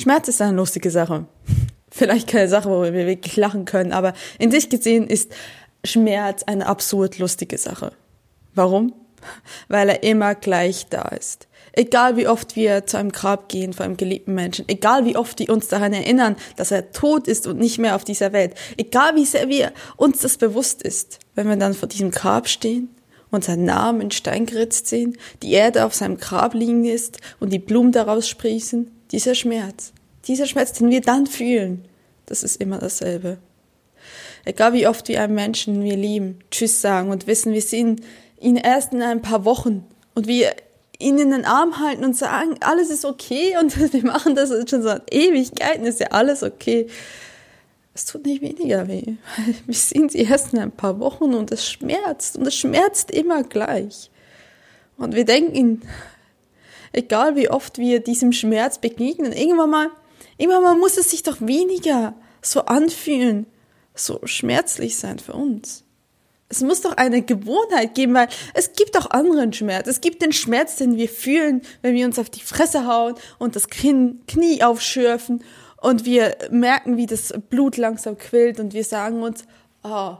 Schmerz ist eine lustige Sache. Vielleicht keine Sache, wo wir wirklich lachen können, aber in sich gesehen ist Schmerz eine absurd lustige Sache. Warum? Weil er immer gleich da ist. Egal wie oft wir zu einem Grab gehen vor einem geliebten Menschen, egal wie oft wir uns daran erinnern, dass er tot ist und nicht mehr auf dieser Welt, egal wie sehr wir uns das bewusst ist, wenn wir dann vor diesem Grab stehen und seinen Namen in Stein geritzt sehen, die Erde auf seinem Grab liegen ist und die Blumen daraus sprießen, dieser Schmerz, dieser Schmerz, den wir dann fühlen, das ist immer dasselbe. Egal wie oft wir einem Menschen wir lieben, Tschüss sagen und wissen, wir sehen ihn erst in ein paar Wochen und wir ihn in den Arm halten und sagen, alles ist okay und wir machen das schon seit Ewigkeiten, ist ja alles okay. Es tut nicht weniger weh. Wir sehen sie erst in ein paar Wochen und es schmerzt und es schmerzt immer gleich. Und wir denken, egal wie oft wir diesem Schmerz begegnen, irgendwann mal, irgendwann mal muss es sich doch weniger so anfühlen, so schmerzlich sein für uns. Es muss doch eine Gewohnheit geben, weil es gibt auch anderen Schmerz. Es gibt den Schmerz, den wir fühlen, wenn wir uns auf die Fresse hauen und das Knie aufschürfen und wir merken, wie das Blut langsam quillt und wir sagen uns, ah, oh,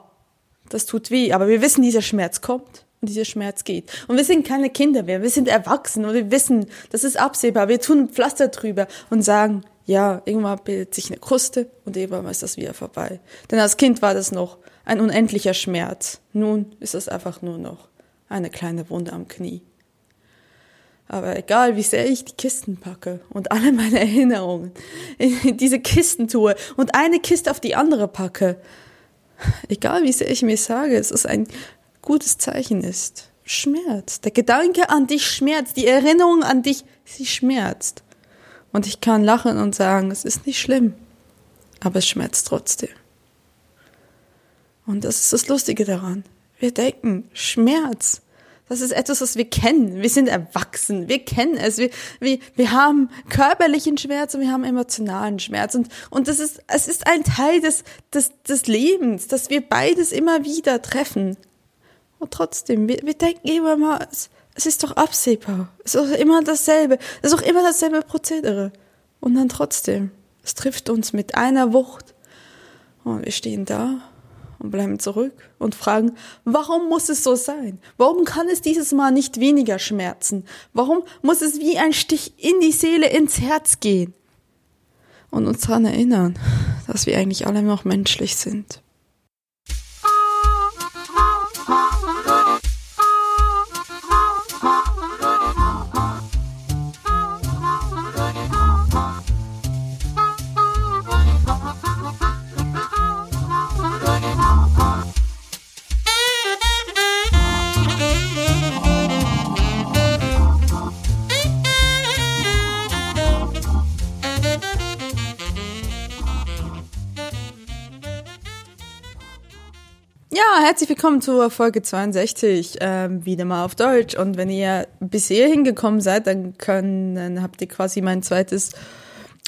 das tut weh. Aber wir wissen, dieser Schmerz kommt und dieser Schmerz geht. Und wir sind keine Kinder mehr, wir sind erwachsen und wir wissen, das ist absehbar. Wir tun Pflaster drüber und sagen, ja, irgendwann bildet sich eine Kruste und irgendwann ist das wieder vorbei. Denn als Kind war das noch ein unendlicher Schmerz. Nun ist es einfach nur noch eine kleine Wunde am Knie. Aber egal, wie sehr ich die Kisten packe und alle meine Erinnerungen in diese Kisten tue und eine Kiste auf die andere packe, egal wie sehr ich mir sage, es ein gutes Zeichen ist, schmerzt. Der Gedanke an dich schmerzt, die Erinnerung an dich, sie schmerzt. Und ich kann lachen und sagen, es ist nicht schlimm, aber es schmerzt trotzdem. Und das ist das Lustige daran. Wir denken, Schmerz, das ist etwas, was wir kennen. Wir sind erwachsen, wir kennen es. Wir, wir, wir haben körperlichen Schmerz und wir haben emotionalen Schmerz. Und, und das ist, es ist ein Teil des, des, des Lebens, dass wir beides immer wieder treffen. Und trotzdem, wir, wir denken immer mal, es, es ist doch absehbar. Es ist immer dasselbe. Es ist doch immer dasselbe Prozedere. Und dann trotzdem, es trifft uns mit einer Wucht. Und wir stehen da und bleiben zurück und fragen, warum muss es so sein? Warum kann es dieses Mal nicht weniger schmerzen? Warum muss es wie ein Stich in die Seele, ins Herz gehen? Und uns daran erinnern, dass wir eigentlich alle noch menschlich sind. Herzlich willkommen zur Folge 62, ähm, wieder mal auf Deutsch. Und wenn ihr bisher hingekommen seid, dann können, dann habt ihr quasi mein zweites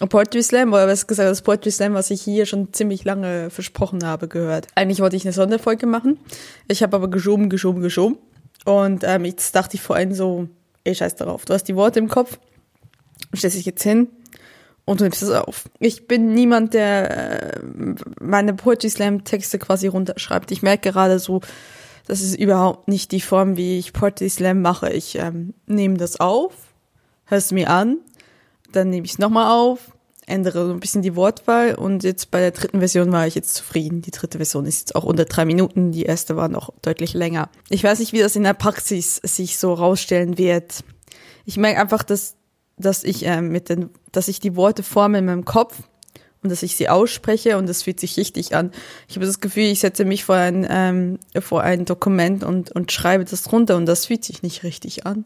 Poetry Slam, oder was gesagt, das Poetry Slam, was ich hier schon ziemlich lange versprochen habe, gehört. Eigentlich wollte ich eine Sonderfolge machen. Ich habe aber geschoben, geschoben, geschoben. Und ähm, jetzt dachte ich vorhin so, ey, scheiß darauf. Du hast die Worte im Kopf, stellst dich jetzt hin, und du nimmst es auf. Ich bin niemand, der äh, meine Poetry Slam Texte quasi runterschreibt. Ich merke gerade so, das ist überhaupt nicht die Form, wie ich Poetry Slam mache. Ich ähm, nehme das auf, höre es mir an, dann nehme ich es nochmal auf, ändere so ein bisschen die Wortwahl und jetzt bei der dritten Version war ich jetzt zufrieden. Die dritte Version ist jetzt auch unter drei Minuten, die erste war noch deutlich länger. Ich weiß nicht, wie das in der Praxis sich so rausstellen wird. Ich merke einfach, dass dass ich äh, mit den, dass ich die Worte forme in meinem Kopf und dass ich sie ausspreche und das fühlt sich richtig an. Ich habe das Gefühl, ich setze mich vor ein, ähm, vor ein Dokument und, und schreibe das runter und das fühlt sich nicht richtig an.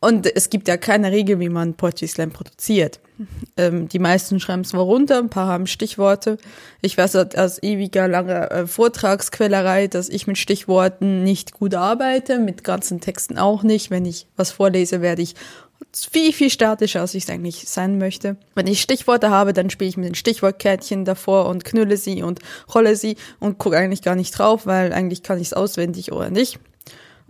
Und es gibt ja keine Regel, wie man Poetry Slam produziert. Ähm, die meisten schreiben es mal runter, ein paar haben Stichworte. Ich weiß aus ewiger langer äh, Vortragsquellerei, dass ich mit Stichworten nicht gut arbeite, mit ganzen Texten auch nicht. Wenn ich was vorlese, werde ich viel, viel statischer, als ich es eigentlich sein möchte. Wenn ich Stichworte habe, dann spiele ich mit den Stichwortkärtchen davor und knülle sie und rolle sie und gucke eigentlich gar nicht drauf, weil eigentlich kann ich es auswendig oder nicht.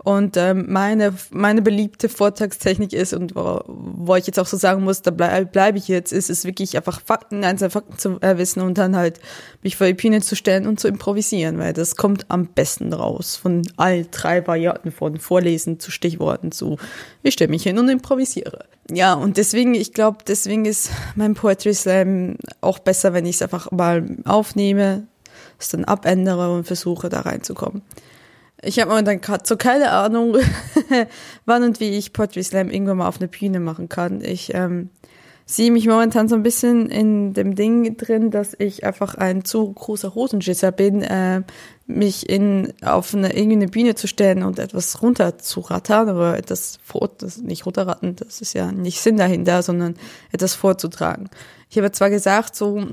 Und ähm, meine, meine beliebte Vortragstechnik ist, und wo, wo ich jetzt auch so sagen muss, da bleibe bleib ich jetzt, ist es wirklich einfach Fakten, einzelne Fakten zu äh, wissen und dann halt mich vor die Bühne zu stellen und zu improvisieren, weil das kommt am besten raus von all drei Varianten von Vorlesen zu Stichworten zu, ich stelle mich hin und improvisiere. Ja, und deswegen, ich glaube, deswegen ist mein Poetry Slam auch besser, wenn ich es einfach mal aufnehme, es dann abändere und versuche da reinzukommen. Ich habe momentan so keine Ahnung, wann und wie ich Poetry Slam irgendwann mal auf eine Bühne machen kann. Ich ähm, sehe mich momentan so ein bisschen in dem Ding drin, dass ich einfach ein zu großer Hosenschisser bin, äh, mich in auf eine irgendeine Bühne zu stellen und etwas runter zu rattern oder etwas vor, das nicht runterratten, das ist ja nicht Sinn dahinter, sondern etwas vorzutragen. Ich habe zwar gesagt, so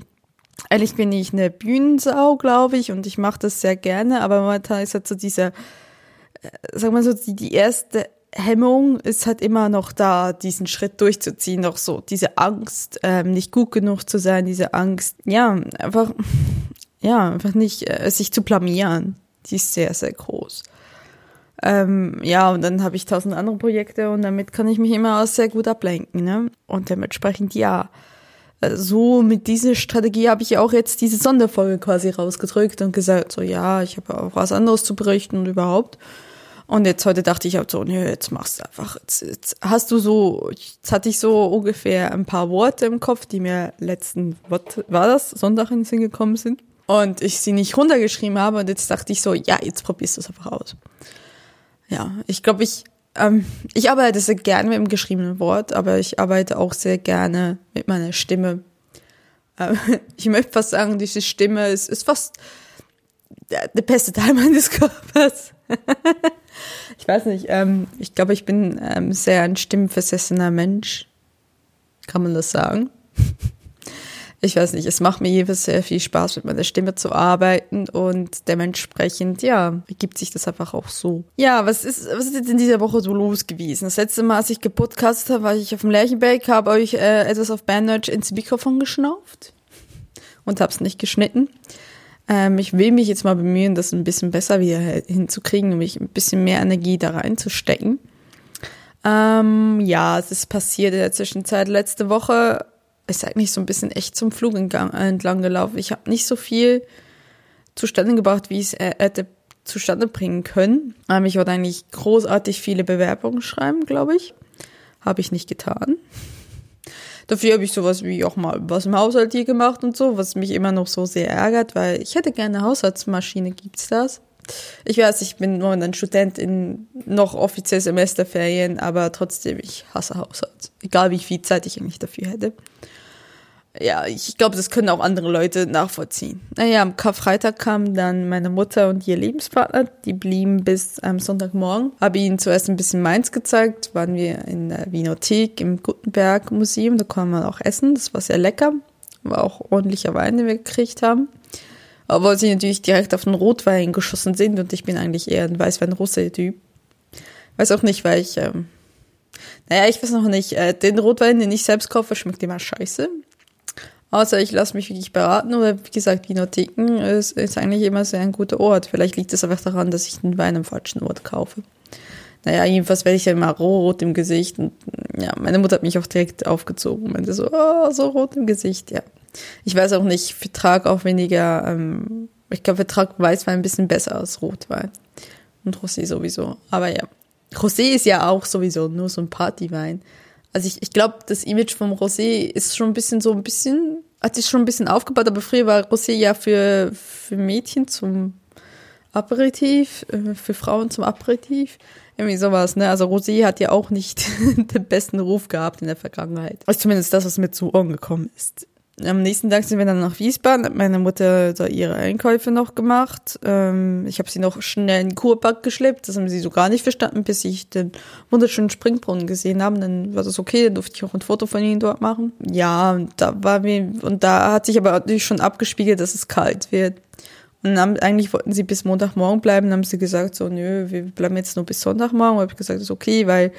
Ehrlich bin ich eine Bühnensau, glaube ich, und ich mache das sehr gerne, aber momentan ist halt so dieser, äh, sag mal so, die, die erste Hemmung ist halt immer noch da, diesen Schritt durchzuziehen, noch so diese Angst, ähm, nicht gut genug zu sein, diese Angst, ja, einfach, ja, einfach nicht äh, sich zu blamieren, die ist sehr, sehr groß. Ähm, ja, und dann habe ich tausend andere Projekte und damit kann ich mich immer auch sehr gut ablenken, ne? Und dementsprechend ja so mit dieser Strategie habe ich auch jetzt diese Sonderfolge quasi rausgedrückt und gesagt, so ja, ich habe auch was anderes zu berichten und überhaupt. Und jetzt heute dachte ich auch so, nö, jetzt machst du einfach, jetzt, jetzt hast du so, jetzt hatte ich so ungefähr ein paar Worte im Kopf, die mir letzten, was war das, Sonntag in den Sinn gekommen sind. Und ich sie nicht runtergeschrieben habe und jetzt dachte ich so, ja, jetzt probierst du es einfach aus. Ja, ich glaube, ich ähm, ich arbeite sehr gerne mit dem geschriebenen Wort, aber ich arbeite auch sehr gerne mit meiner Stimme. Ähm, ich möchte fast sagen, diese Stimme ist, ist fast der, der beste Teil meines Körpers. ich weiß nicht, ähm, ich glaube, ich bin ähm, sehr ein stimmversessener Mensch. Kann man das sagen? Ich weiß nicht, es macht mir jeweils sehr viel Spaß, mit meiner Stimme zu arbeiten und dementsprechend, ja, ergibt sich das einfach auch so. Ja, was ist, was ist jetzt in dieser Woche so los gewesen? Das letzte Mal, als ich gepodcastet habe, war ich auf dem Lärchenberg, habe euch äh, etwas auf Bandage ins Mikrofon geschnauft und habe es nicht geschnitten. Ähm, ich will mich jetzt mal bemühen, das ein bisschen besser wieder hinzukriegen und mich ein bisschen mehr Energie da reinzustecken. Ähm, ja, es ist passiert in der Zwischenzeit. Letzte Woche ist eigentlich so ein bisschen echt zum Flug entlang gelaufen. Ich habe nicht so viel zustande gebracht, wie ich es äh, hätte zustande bringen können. Ähm, ich wollte eigentlich großartig viele Bewerbungen schreiben, glaube ich. Habe ich nicht getan. Dafür habe ich sowas wie auch mal was im Haushalt hier gemacht und so, was mich immer noch so sehr ärgert, weil ich hätte gerne eine Haushaltsmaschine. Gibt's das? Ich weiß, ich bin nur ein Student in noch offiziell Semesterferien, aber trotzdem, ich hasse Haushalt. Egal wie viel Zeit ich eigentlich dafür hätte ja, ich glaube, das können auch andere Leute nachvollziehen. Naja, am Karfreitag kamen dann meine Mutter und ihr Lebenspartner, die blieben bis am Sonntagmorgen. Habe ihnen zuerst ein bisschen Mainz gezeigt, waren wir in der Winothek im Gutenberg Museum, da konnte man auch essen, das war sehr lecker. War auch ordentlicher Wein, den wir gekriegt haben. Aber sie natürlich direkt auf den Rotwein geschossen sind und ich bin eigentlich eher ein Weißwein-Rosé-Typ. Weiß auch nicht, weil ich, ähm, naja, ich weiß noch nicht, äh, den Rotwein, den ich selbst kaufe, schmeckt immer scheiße. Außer ich lasse mich wirklich beraten oder wie gesagt, Winotheken ist, ist eigentlich immer sehr ein guter Ort. Vielleicht liegt es einfach daran, dass ich den Wein am falschen Ort kaufe. Naja, jedenfalls werde ich ja immer rot im Gesicht. Und ja, meine Mutter hat mich auch direkt aufgezogen und meinte so, oh, so rot im Gesicht, ja. Ich weiß auch nicht, ich vertrage auch weniger, ähm, ich glaube, vertrag Weißwein ein bisschen besser als Rotwein. Und Rosé sowieso. Aber ja. Rosé ist ja auch sowieso nur so ein Partywein. Also ich, ich glaube, das Image vom Rosé ist schon ein bisschen so ein bisschen, hat sich schon ein bisschen aufgebaut, aber früher war Rosé ja für, für Mädchen zum Aperitif, äh, für Frauen zum Aperitif. Irgendwie sowas, ne? Also Rosé hat ja auch nicht den besten Ruf gehabt in der Vergangenheit. Also zumindest das, was mir zu Ohren gekommen ist. Am nächsten Tag sind wir dann nach Wiesbaden, hat meine Mutter da ihre Einkäufe noch gemacht. Ähm, ich habe sie noch schnell in den Kurpark geschleppt, das haben sie so gar nicht verstanden, bis ich den wunderschönen Springbrunnen gesehen habe. Dann war das okay, dann durfte ich auch ein Foto von ihnen dort machen. Ja, und da war mir, und da hat sich aber natürlich schon abgespiegelt, dass es kalt wird. Und dann, eigentlich wollten sie bis Montagmorgen bleiben, dann haben sie gesagt, so, nö, wir bleiben jetzt nur bis Sonntagmorgen. Habe ich gesagt, das ist okay, weil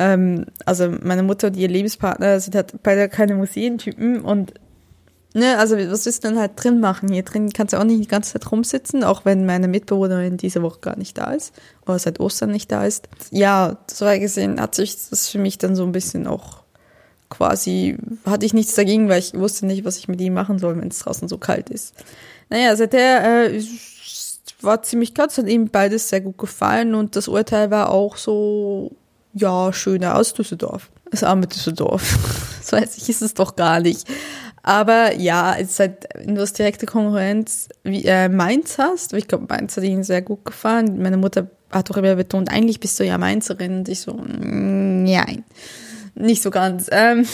ähm, also meine Mutter und ihr Lebenspartner sind halt beide keine Museentypen und ne, also was willst du denn halt drin machen? Hier drin kannst du auch nicht die ganze Zeit rumsitzen, auch wenn meine Mitbewohnerin diese Woche gar nicht da ist oder seit Ostern nicht da ist. Ja, so gesehen hat sich das für mich dann so ein bisschen auch quasi, hatte ich nichts dagegen, weil ich wusste nicht, was ich mit ihm machen soll, wenn es draußen so kalt ist. Naja, seither äh, war ziemlich kalt, es hat ihm beides sehr gut gefallen und das Urteil war auch so, ja, schöner aus Düsseldorf. Das arme Düsseldorf. so weiß ich, ist es doch gar nicht. Aber ja, es ist halt, wenn du als direkte Konkurrenz wie äh, Mainz hast, ich glaube, Mainz hat ihnen sehr gut gefallen. Meine Mutter hat doch immer betont, eigentlich bist du ja Mainzerin. Und ich so, mm, nein, nicht so ganz. Ähm,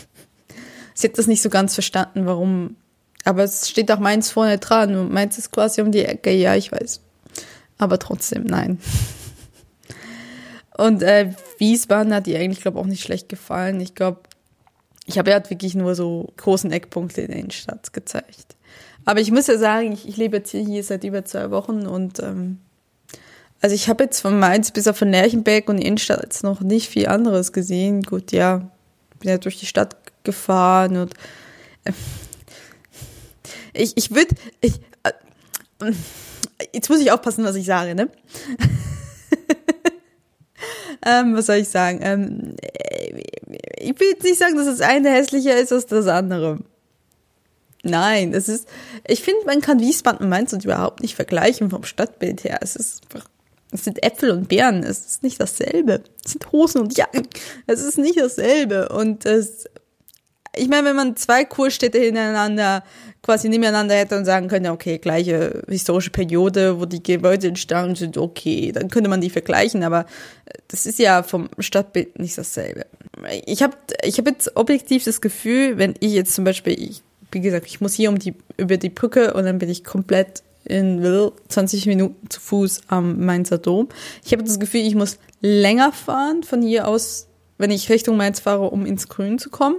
sie hat das nicht so ganz verstanden, warum. Aber es steht auch Mainz vorne dran und Mainz ist quasi um die Ecke. Ja, ich weiß. Aber trotzdem, nein. Und äh, Wiesbaden hat ihr eigentlich, glaube ich, auch nicht schlecht gefallen. Ich glaube, ich habe ja wirklich nur so großen Eckpunkte in der Innenstadt gezeigt. Aber ich muss ja sagen, ich, ich lebe jetzt hier, hier seit über zwei Wochen und ähm, also ich habe jetzt von Mainz bis auf von Lerchenberg und Innenstadt jetzt noch nicht viel anderes gesehen. Gut, ja, bin ja durch die Stadt gefahren und äh, ich, ich würde, ich, äh, jetzt muss ich aufpassen, was ich sage, ne? ähm, was soll ich sagen? Ähm, ich will jetzt nicht sagen, dass das eine hässlicher ist als das andere. Nein, es ist, ich finde, man kann Wiesbaden und Mainz und überhaupt nicht vergleichen vom Stadtbild her. Es ist es sind Äpfel und Beeren, es ist nicht dasselbe. Es sind Hosen und Jacken, es ist nicht dasselbe. Und es, ich meine, wenn man zwei Kurstädte hintereinander quasi nebeneinander hätte und sagen könnte, okay, gleiche historische Periode, wo die Gebäude entstanden sind, okay, dann könnte man die vergleichen, aber das ist ja vom Stadtbild nicht dasselbe. Ich habe ich hab jetzt objektiv das Gefühl, wenn ich jetzt zum Beispiel, ich, wie gesagt, ich muss hier um die, über die Brücke und dann bin ich komplett in 20 Minuten zu Fuß am Mainzer Dom. Ich habe das Gefühl, ich muss länger fahren von hier aus, wenn ich Richtung Mainz fahre, um ins Grün zu kommen,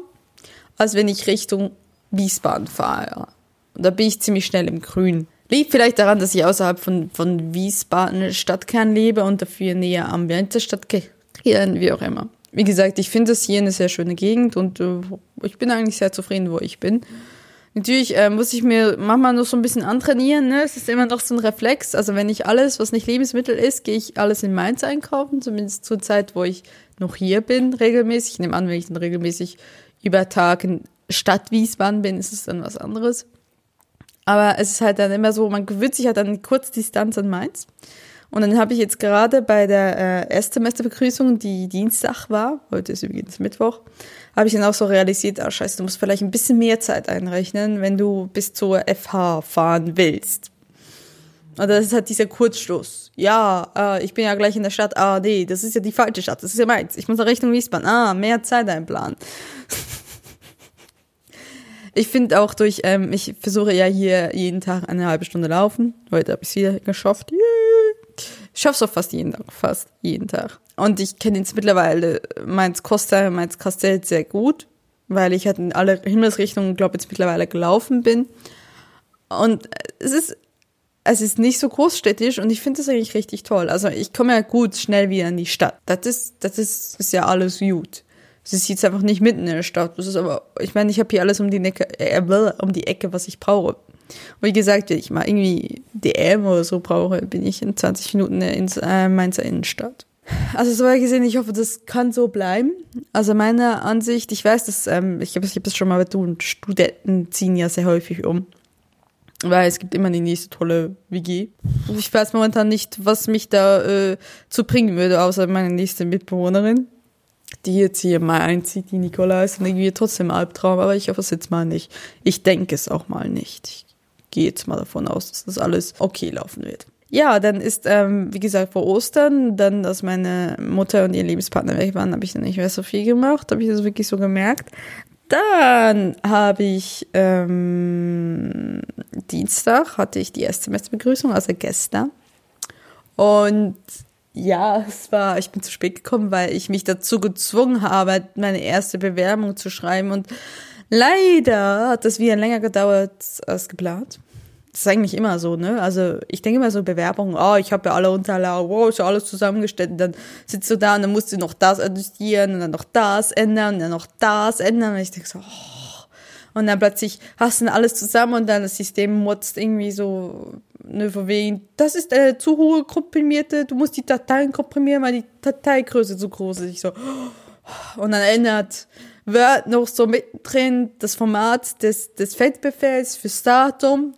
als wenn ich Richtung Wiesbaden fahre. Und da bin ich ziemlich schnell im Grün. Liegt vielleicht daran, dass ich außerhalb von, von Wiesbaden Stadtkern lebe und dafür näher am Mainzer Stadtkern, wie auch immer. Wie gesagt, ich finde es hier eine sehr schöne Gegend und äh, ich bin eigentlich sehr zufrieden, wo ich bin. Natürlich äh, muss ich mir manchmal noch so ein bisschen antrainieren. Ne? Es ist immer noch so ein Reflex. Also wenn ich alles, was nicht Lebensmittel ist, gehe ich alles in Mainz einkaufen. Zumindest zur Zeit, wo ich noch hier bin, regelmäßig. Ich nehme an, wenn ich dann regelmäßig über Tag in Stadt Wiesbaden bin, ist es dann was anderes. Aber es ist halt dann immer so, man gewöhnt sich halt an eine Kurzdistanz an Mainz. Und dann habe ich jetzt gerade bei der äh, Erstsemesterbegrüßung, die Dienstag war, heute ist übrigens Mittwoch, habe ich dann auch so realisiert, ah scheiße, du musst vielleicht ein bisschen mehr Zeit einrechnen, wenn du bis zur FH fahren willst. Und das ist halt dieser Kurzschluss. Ja, äh, ich bin ja gleich in der Stadt. Ah, nee, das ist ja die falsche Stadt. Das ist ja meins. Ich muss nach Richtung Wiesbaden. Ah, mehr Zeit einplanen. ich finde auch durch, ähm, ich versuche ja hier jeden Tag eine halbe Stunde laufen. Heute habe ich es wieder geschafft. Yeah. Ich schaffe es auch fast jeden Tag, fast jeden Tag. Und ich kenne jetzt mittlerweile Mainz Costa, Mainz Castell sehr gut, weil ich halt in alle Himmelsrichtungen, glaube jetzt mittlerweile gelaufen bin. Und es ist, es ist nicht so großstädtisch und ich finde das eigentlich richtig toll. Also ich komme ja gut schnell wieder in die Stadt. Das ist, das ist, ist ja alles gut. Es ist jetzt einfach nicht mitten in der Stadt. Das ist aber, ich meine, ich habe hier alles um die, Necke, äh, um die Ecke, was ich brauche. Wie gesagt, wenn ich mal irgendwie DM oder so brauche, bin ich in 20 Minuten in äh, Mainzer Innenstadt. Also so gesehen, ich hoffe, das kann so bleiben. Also meiner Ansicht, ich weiß, dass ähm, ich habe ich das schon mal betont, Studenten ziehen ja sehr häufig um. Weil es gibt immer die nächste tolle WG. Ich weiß momentan nicht, was mich da äh, zu bringen würde, außer meine nächste Mitbewohnerin, die jetzt hier mal einzieht, die Nicola ist und irgendwie trotzdem Albtraum, aber ich hoffe es jetzt mal nicht. Ich denke es auch mal nicht. Ich gehe jetzt mal davon aus, dass das alles okay laufen wird. Ja, dann ist, ähm, wie gesagt, vor Ostern, dann, dass meine Mutter und ihr Lebenspartner weg waren, habe ich dann nicht mehr so viel gemacht, habe ich das wirklich so gemerkt. Dann habe ich ähm, Dienstag hatte ich die erste Semesterbegrüßung, also gestern. Und ja, es war, ich bin zu spät gekommen, weil ich mich dazu gezwungen habe, meine erste Bewerbung zu schreiben. Und leider hat das wieder länger gedauert als geplant. Das ist eigentlich immer so, ne? Also ich denke immer so Bewerbungen, oh, ich habe ja alle Unterlagen, wow, ist ja alles zusammengestellt. Und dann sitzt du da und dann musst du noch das adjustieren und dann noch das ändern und dann noch das ändern. Und ich denke so, oh, Und dann plötzlich hast du dann alles zusammen und dann das System motzt irgendwie so, ne, von wegen, das ist eine zu hohe komprimierte, du musst die Dateien komprimieren, weil die Dateigröße zu groß ist. Ich so, und dann ändert Word noch so mittendrin das Format des, des Feldbefehls fürs Datum.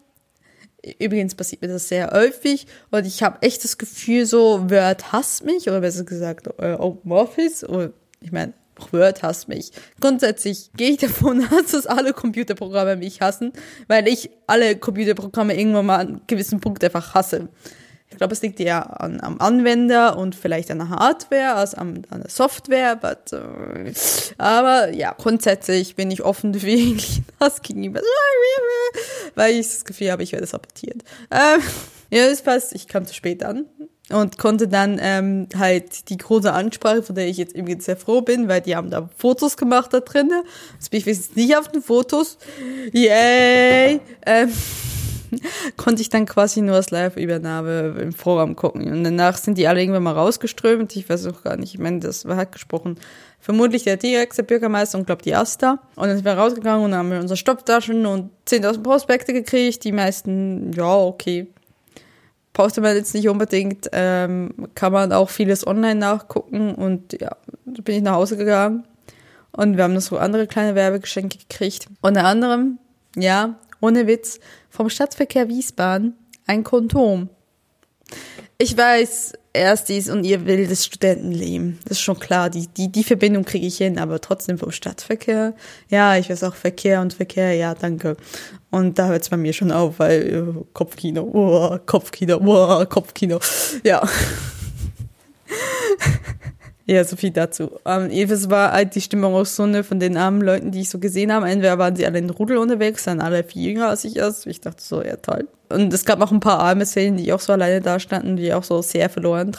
Übrigens passiert mir das sehr häufig und ich habe echt das Gefühl, so Word hasst mich oder besser gesagt äh, OpenOffice oder ich meine, Word hasst mich. Grundsätzlich gehe ich davon aus, dass alle Computerprogramme mich hassen, weil ich alle Computerprogramme irgendwann mal an einem gewissen Punkt einfach hasse. Ich glaube, es liegt ja an, am Anwender und vielleicht an der Hardware als an, an der Software. But, uh, aber ja, grundsätzlich bin ich offen jeglichen Hass gegenüber. Weil ich das Gefühl habe, ich werde sabotiert. Ähm, ja, das passt. Ich kam zu spät an und konnte dann ähm, halt die große Ansprache, von der ich jetzt irgendwie sehr froh bin, weil die haben da Fotos gemacht da drinnen. Jetzt bin ich jetzt nicht auf den Fotos. Yay! Ähm, konnte ich dann quasi nur als Live-Übernahme im Forum gucken. Und danach sind die alle irgendwann mal rausgeströmt. Ich weiß auch gar nicht, ich meine, das war halt gesprochen. Vermutlich der der Bürgermeister und glaube die Asta. Und dann sind wir rausgegangen und haben wir unsere Stopftaschen und 10.000 Prospekte gekriegt. Die meisten, ja, okay. Brauchte man jetzt nicht unbedingt. Ähm, kann man auch vieles online nachgucken. Und ja, da bin ich nach Hause gegangen. Und wir haben noch so andere kleine Werbegeschenke gekriegt. Unter anderem, ja, ohne Witz, vom Stadtverkehr Wiesbaden ein Kondom. Ich weiß, Erstis und ihr wildes Studentenleben. Das ist schon klar. Die, die, die Verbindung kriege ich hin, aber trotzdem vom Stadtverkehr. Ja, ich weiß auch Verkehr und Verkehr, ja, danke. Und da hört es bei mir schon auf, weil uh, Kopfkino, oh, Kopfkino, oh, Kopfkino. Ja. Ja, so viel dazu. Ähm, es war halt die Stimmung auch so eine von den armen Leuten, die ich so gesehen habe. Entweder waren sie alle in Rudel unterwegs, dann alle viel jünger als ich erst. Ich dachte so, ja toll. Und es gab auch ein paar arme Szenen, die auch so alleine da standen, die auch so sehr verloren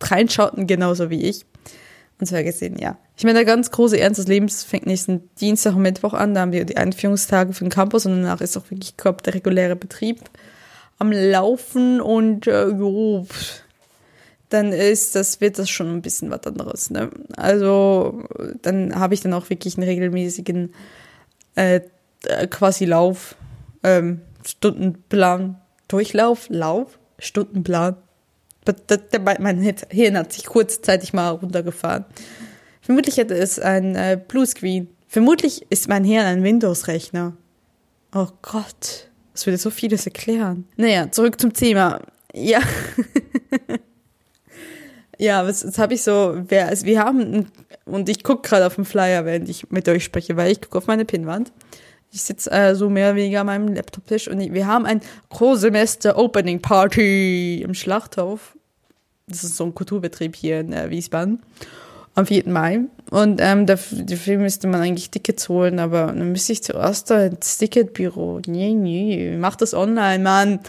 reinschauten, genauso wie ich. Und zwar gesehen, ja. Ich meine, der ganz große Ernst des Lebens fängt nächsten Dienstag und Mittwoch an. Da haben wir die Einführungstage für den Campus und danach ist auch wirklich glaub, der reguläre Betrieb am Laufen und äh, jo, dann ist das, wird das schon ein bisschen was anderes. Ne? Also dann habe ich dann auch wirklich einen regelmäßigen äh, quasi Lauf, ähm, Stundenplan, Durchlauf, Lauf, Stundenplan. Mein Hirn hat sich kurzzeitig mal runtergefahren. Vermutlich hätte es ein äh, Bluescreen. Vermutlich ist mein Hirn ein Windows-Rechner. Oh Gott, das würde so vieles erklären. Naja, zurück zum Thema. Ja. Ja, was, jetzt habe ich so, wer, also wir haben, und ich gucke gerade auf den Flyer, während ich mit euch spreche, weil ich gucke auf meine Pinnwand. Ich sitze äh, so mehr oder weniger an meinem Laptoptisch und wir haben ein Großsemester Opening Party im Schlachthof. Das ist so ein Kulturbetrieb hier in äh, Wiesbaden. Am 4. Mai. Und ähm, dafür, dafür müsste man eigentlich Tickets holen, aber dann müsste ich zuerst da ins Ticketbüro. Nee, nee, mach das online, Mann.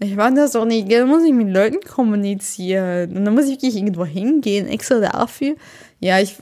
Ich war das auch nicht, da muss ich mit Leuten kommunizieren. Und dann muss ich wirklich irgendwo hingehen, extra dafür. Ja, ich,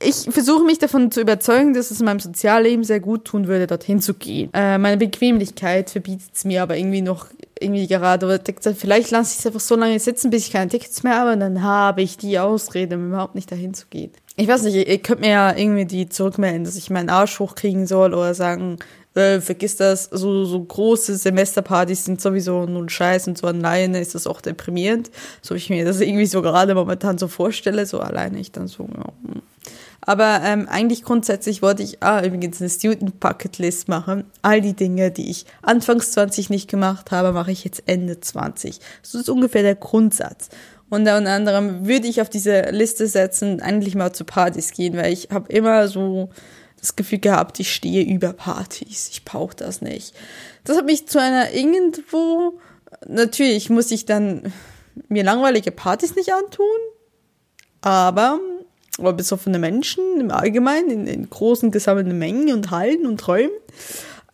ich versuche mich davon zu überzeugen, dass es meinem Sozialleben sehr gut tun würde, dorthin zu gehen. Äh, meine Bequemlichkeit verbietet es mir aber irgendwie noch irgendwie gerade. Oder vielleicht lasse ich es einfach so lange sitzen, bis ich keine Tickets mehr habe und dann habe ich die Ausrede, um überhaupt nicht dahin zu gehen. Ich weiß nicht, ihr könnt mir ja irgendwie die zurückmelden, dass ich meinen Arsch hochkriegen soll oder sagen, äh, vergiss das, so, so große Semesterpartys sind sowieso nur ein Scheiß und so alleine ist das auch deprimierend. So wie ich mir das irgendwie so gerade momentan so vorstelle, so alleine ich dann so, ja. Hm. Aber ähm, eigentlich grundsätzlich wollte ich ah, übrigens eine Student Bucket List machen. All die Dinge, die ich anfangs 20 nicht gemacht habe, mache ich jetzt Ende 20. Das ist ungefähr der Grundsatz. Und unter anderem würde ich auf diese Liste setzen, eigentlich mal zu Partys gehen, weil ich habe immer so das Gefühl gehabt, ich stehe über Partys. Ich brauche das nicht. Das hat mich zu einer irgendwo, natürlich muss ich dann mir langweilige Partys nicht antun, aber, aber besoffene Menschen im Allgemeinen, in, in großen gesammelten Mengen und Hallen und Räumen.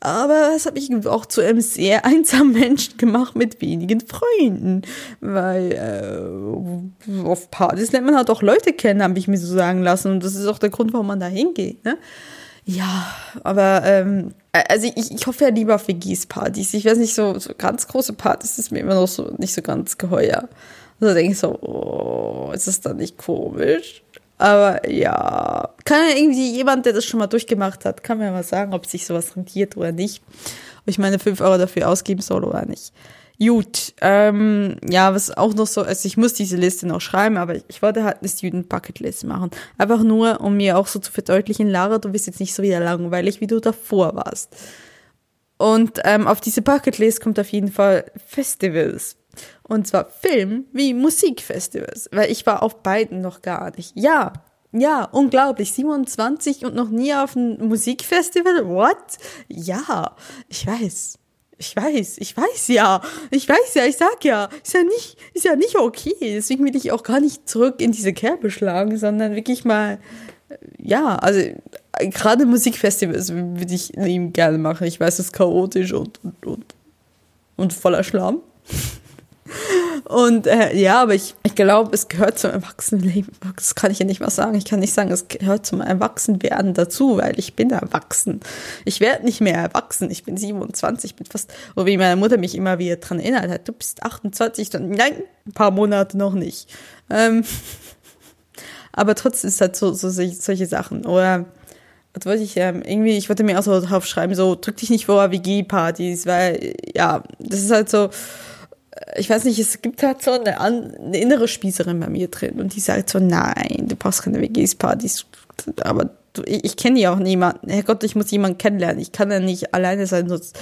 Aber es hat mich auch zu einem sehr einsamen Menschen gemacht mit wenigen Freunden. Weil äh, auf Partys lernt man halt auch Leute kennen, habe ich mir so sagen lassen. Und das ist auch der Grund, warum man da hingeht. Ne? Ja, aber ähm, also ich, ich hoffe ja lieber auf WGs-Partys. Ich weiß nicht, so, so ganz große Partys ist mir immer noch so nicht so ganz geheuer. Also denke ich so, oh, ist das dann nicht komisch? Aber ja, kann ja irgendwie jemand, der das schon mal durchgemacht hat, kann mir mal sagen, ob sich sowas rentiert oder nicht. Ob ich meine 5 Euro dafür ausgeben soll oder nicht. Gut, ähm, ja, was auch noch so ist, ich muss diese Liste noch schreiben, aber ich wollte halt eine Student Bucket List machen. Einfach nur, um mir auch so zu verdeutlichen, Lara, du bist jetzt nicht so wieder langweilig, wie du davor warst. Und ähm, auf diese Bucket List kommt auf jeden Fall Festivals. Und zwar Film wie Musikfestivals, weil ich war auf beiden noch gar nicht. Ja, ja, unglaublich. 27 und noch nie auf ein Musikfestival? What? Ja, ich weiß. Ich weiß, ich weiß ja, ich weiß ja, ich sag ja, ist ja nicht, ist ja nicht okay. Deswegen will ich auch gar nicht zurück in diese Kerbe schlagen, sondern wirklich mal, ja, also gerade Musikfestivals würde ich eben gerne machen. Ich weiß, es ist chaotisch und, und, und, und voller Schlamm. Und äh, ja, aber ich, ich glaube, es gehört zum Erwachsenenleben. Das kann ich ja nicht mal sagen. Ich kann nicht sagen, es gehört zum Erwachsenwerden dazu, weil ich bin erwachsen. Ich werde nicht mehr erwachsen. Ich bin 27, bin fast, oder wie meine Mutter mich immer wieder dran erinnert hat, du bist 28, dann nein, ein paar Monate noch nicht. Ähm, aber trotzdem ist halt so, so solche Sachen. Oder was wollte ich ähm, irgendwie, ich wollte mir auch so drauf schreiben, so drück dich nicht vor WG-Partys, weil ja, das ist halt so ich weiß nicht, es gibt halt so eine, eine, innere Spießerin bei mir drin und die sagt so, nein, du brauchst keine WGs-Partys, aber du, ich, ich kenne ja auch niemanden. Herrgott, ich muss jemanden kennenlernen. Ich kann ja nicht alleine sein, sonst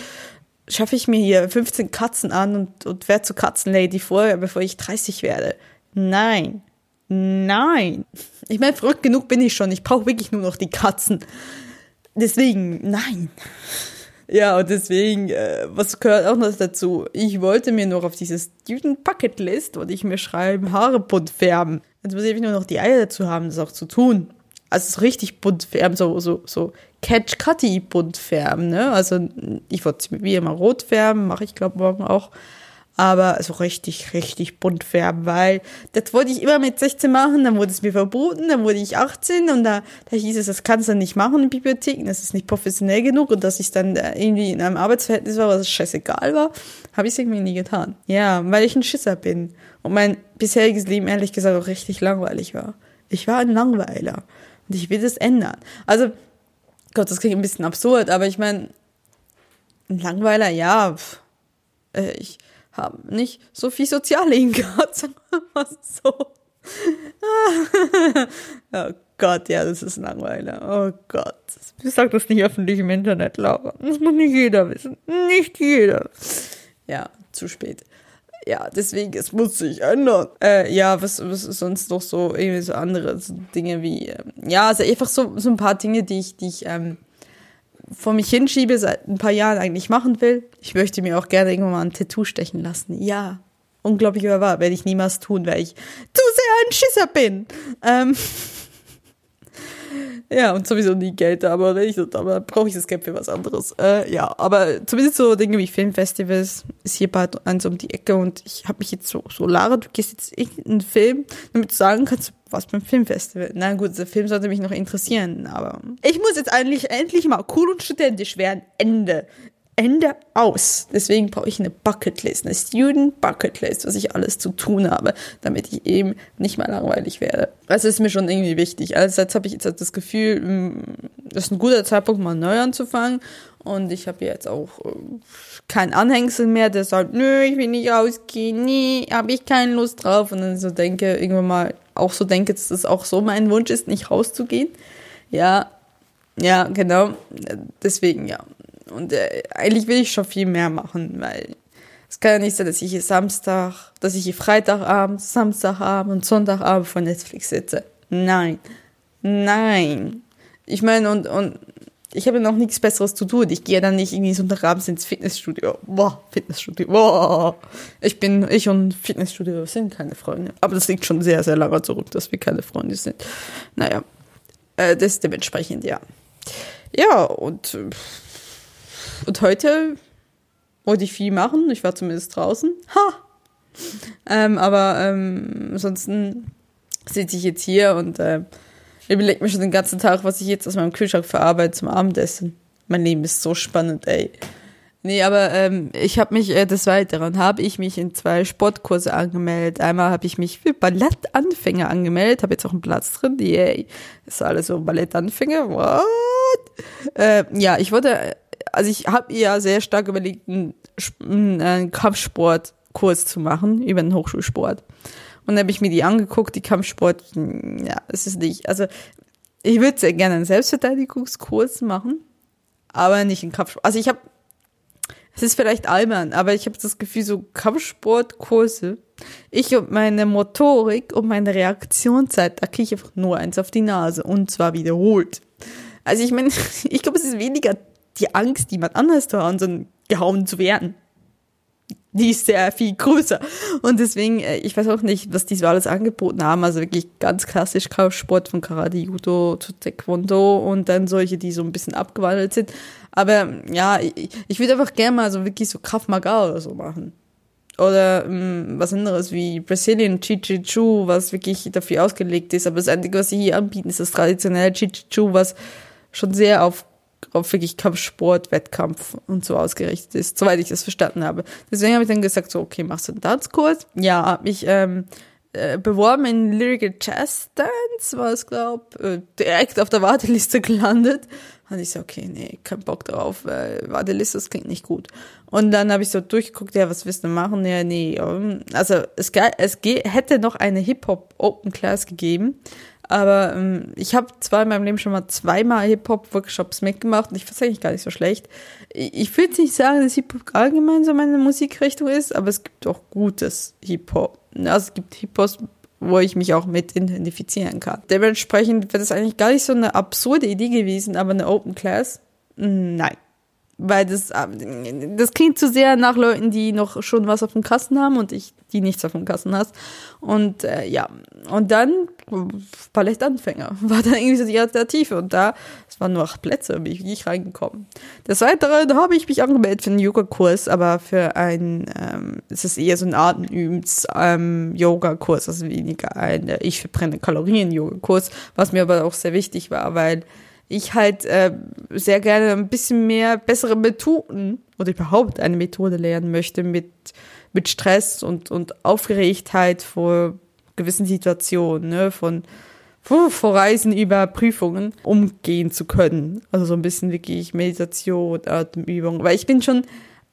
schaffe ich mir hier 15 Katzen an und, und werde zur Katzenlady vorher, bevor ich 30 werde. Nein. Nein. Ich meine, verrückt genug bin ich schon. Ich brauche wirklich nur noch die Katzen. Deswegen, nein. Ja, und deswegen, äh, was gehört auch noch dazu? Ich wollte mir noch auf dieses Student Bucket List, und ich mir schreiben, Haare bunt färben. Jetzt muss ich nur noch die Eier dazu haben, das auch zu tun. Also so richtig bunt färben, so, so, so Catch Cutty bunt färben, ne? Also ich wollte es wie immer rot färben, mache ich glaube morgen auch aber so richtig, richtig bunt färben, weil das wollte ich immer mit 16 machen, dann wurde es mir verboten, dann wurde ich 18 und da, da hieß es, das kannst du nicht machen in Bibliotheken, das ist nicht professionell genug und dass ich dann irgendwie in einem Arbeitsverhältnis war, was scheißegal war, habe ich es irgendwie nie getan. Ja, weil ich ein Schisser bin und mein bisheriges Leben ehrlich gesagt auch richtig langweilig war. Ich war ein Langweiler und ich will das ändern. Also, Gott, das klingt ein bisschen absurd, aber ich meine, ein Langweiler, ja, pff, äh, ich haben nicht so viel Sozialleben gehabt, sagen wir mal so. oh Gott, ja, das ist langweilig. Oh Gott. Ich sag das nicht öffentlich im Internet, Laura. Das muss nicht jeder wissen. Nicht jeder. Ja, zu spät. Ja, deswegen, es muss sich ändern. Äh, ja, was, was ist sonst noch so, irgendwie so andere so Dinge wie, ähm, ja, also einfach so, so ein paar Dinge, die ich, die ich, ähm, vor mich hinschiebe, seit ein paar Jahren eigentlich machen will. Ich möchte mir auch gerne irgendwann mal ein Tattoo stechen lassen. Ja, unglaublich aber wahr, werde ich niemals tun, weil ich zu sehr ein Schisser bin. Ähm ja, und sowieso nie Geld, aber wenn ich aber brauche ich das Geld für was anderes. Äh, ja, aber zumindest so Dinge wie Filmfestivals ist hier bald eins um die Ecke und ich habe mich jetzt so, so, Lara, du gehst jetzt in einen Film, damit du sagen kannst, was beim Filmfestival. Na gut, der Film sollte mich noch interessieren, aber ich muss jetzt eigentlich endlich mal cool und studentisch werden. Ende. Ende aus. Deswegen brauche ich eine Bucketlist, eine Student Bucketlist, was ich alles zu tun habe, damit ich eben nicht mehr langweilig werde. Das ist mir schon irgendwie wichtig. Einerseits habe ich jetzt das Gefühl, hm, das ist ein guter Zeitpunkt, mal neu anzufangen. Und ich habe jetzt auch äh, kein Anhängsel mehr, der sagt, nö, ich will nicht rausgehen, nee, habe ich keine Lust drauf. Und dann so denke, irgendwann mal auch so denke, dass das auch so mein Wunsch ist, nicht rauszugehen. Ja, ja, genau. Deswegen, ja. Und äh, eigentlich will ich schon viel mehr machen, weil es kann ja nicht sein, dass ich hier Samstag, dass ich hier Freitagabend, Samstagabend und Sonntagabend vor Netflix sitze. Nein. Nein. Ich meine, und, und ich habe noch nichts Besseres zu tun. Ich gehe dann nicht irgendwie Sonntagabends ins Fitnessstudio. Boah, Fitnessstudio. Boah. Ich bin, ich und Fitnessstudio sind keine Freunde. Aber das liegt schon sehr, sehr lange zurück, dass wir keine Freunde sind. Naja, äh, das dementsprechend, ja. Ja, und und heute wollte ich viel machen. Ich war zumindest draußen. Ha! Ähm, aber ähm, ansonsten sitze ich jetzt hier und äh, überlege mir schon den ganzen Tag, was ich jetzt aus meinem Kühlschrank verarbeite zum Abendessen. Mein Leben ist so spannend, ey. Nee, aber ähm, ich habe mich äh, des Weiteren habe ich mich in zwei Sportkurse angemeldet. Einmal habe ich mich für Ballettanfänger angemeldet, habe jetzt auch einen Platz drin. Yay. Ist alles so Ballettanfänger. What? Äh, ja, ich wollte, also ich habe ja sehr stark überlegt, einen, einen Kampfsportkurs zu machen über den Hochschulsport. Und dann habe ich mir die angeguckt, die Kampfsport, ja, es ist nicht, also ich würde sehr gerne einen Selbstverteidigungskurs machen, aber nicht einen Kampfsport. Also ich habe es ist vielleicht albern, aber ich habe das Gefühl, so Kampfsportkurse, ich und meine Motorik und meine Reaktionszeit, da kriege ich einfach nur eins auf die Nase und zwar wiederholt. Also ich meine, ich glaube, es ist weniger die Angst, jemand anders zu hauen, sondern gehauen zu werden die ist sehr viel größer. Und deswegen, äh, ich weiß auch nicht, was die so alles angeboten haben. Also wirklich ganz klassisch Kampfsport von Karate, Judo zu Taekwondo und dann solche, die so ein bisschen abgewandelt sind. Aber ja, ich, ich würde einfach gerne mal so wirklich so Kraft Maga oder so machen. Oder ähm, was anderes wie Brazilian Jiu-Jitsu, was wirklich dafür ausgelegt ist. Aber das Einzige, was sie hier anbieten, ist das traditionelle Jiu-Jitsu, was schon sehr auf auf wirklich Kampfsport, Wettkampf und so ausgerichtet ist, soweit ich das verstanden habe. Deswegen habe ich dann gesagt, so, okay, machst du einen Tanzkurs? Ja, habe mich ähm, äh, beworben in Lyrical Jazz Dance, war es, glaub, äh, direkt auf der Warteliste gelandet. Und ich so, okay, nee, kein Bock drauf, äh, Warteliste, das klingt nicht gut. Und dann habe ich so durchgeguckt, ja, was willst du machen? Ja, nee, um, also es, es hätte noch eine Hip-Hop Open Class gegeben, aber ähm, ich habe zwar in meinem Leben schon mal zweimal Hip-Hop-Workshops mitgemacht und ich finde eigentlich gar nicht so schlecht. Ich, ich würde nicht sagen, dass Hip-Hop allgemein so meine Musikrichtung ist, aber es gibt auch gutes Hip-Hop. Also es gibt Hip-Hops, wo ich mich auch mit identifizieren kann. Dementsprechend wäre das eigentlich gar nicht so eine absurde Idee gewesen, aber eine Open Class, nein weil das, ähm, das klingt zu sehr nach Leuten, die noch schon was auf dem Kasten haben und ich, die nichts auf dem Kasten hast. Und äh, ja, und dann Ballettanfänger war dann irgendwie so die Alternative und da, es waren nur acht Plätze, bin ich nicht reingekommen. Des Weiteren habe ich mich angemeldet für einen Yoga-Kurs, aber für ein, ähm, es ist eher so ein Atemübens-Yoga-Kurs, ähm, also weniger ein äh, Ich verbrenne Kalorien-Yoga-Kurs, was mir aber auch sehr wichtig war, weil ich halt äh, sehr gerne ein bisschen mehr bessere Methoden oder überhaupt eine Methode lernen möchte mit, mit Stress und, und Aufgeregtheit vor gewissen Situationen, ne, von vor Reisen über Prüfungen umgehen zu können. Also so ein bisschen wirklich Meditation, Atemübung. Weil ich bin schon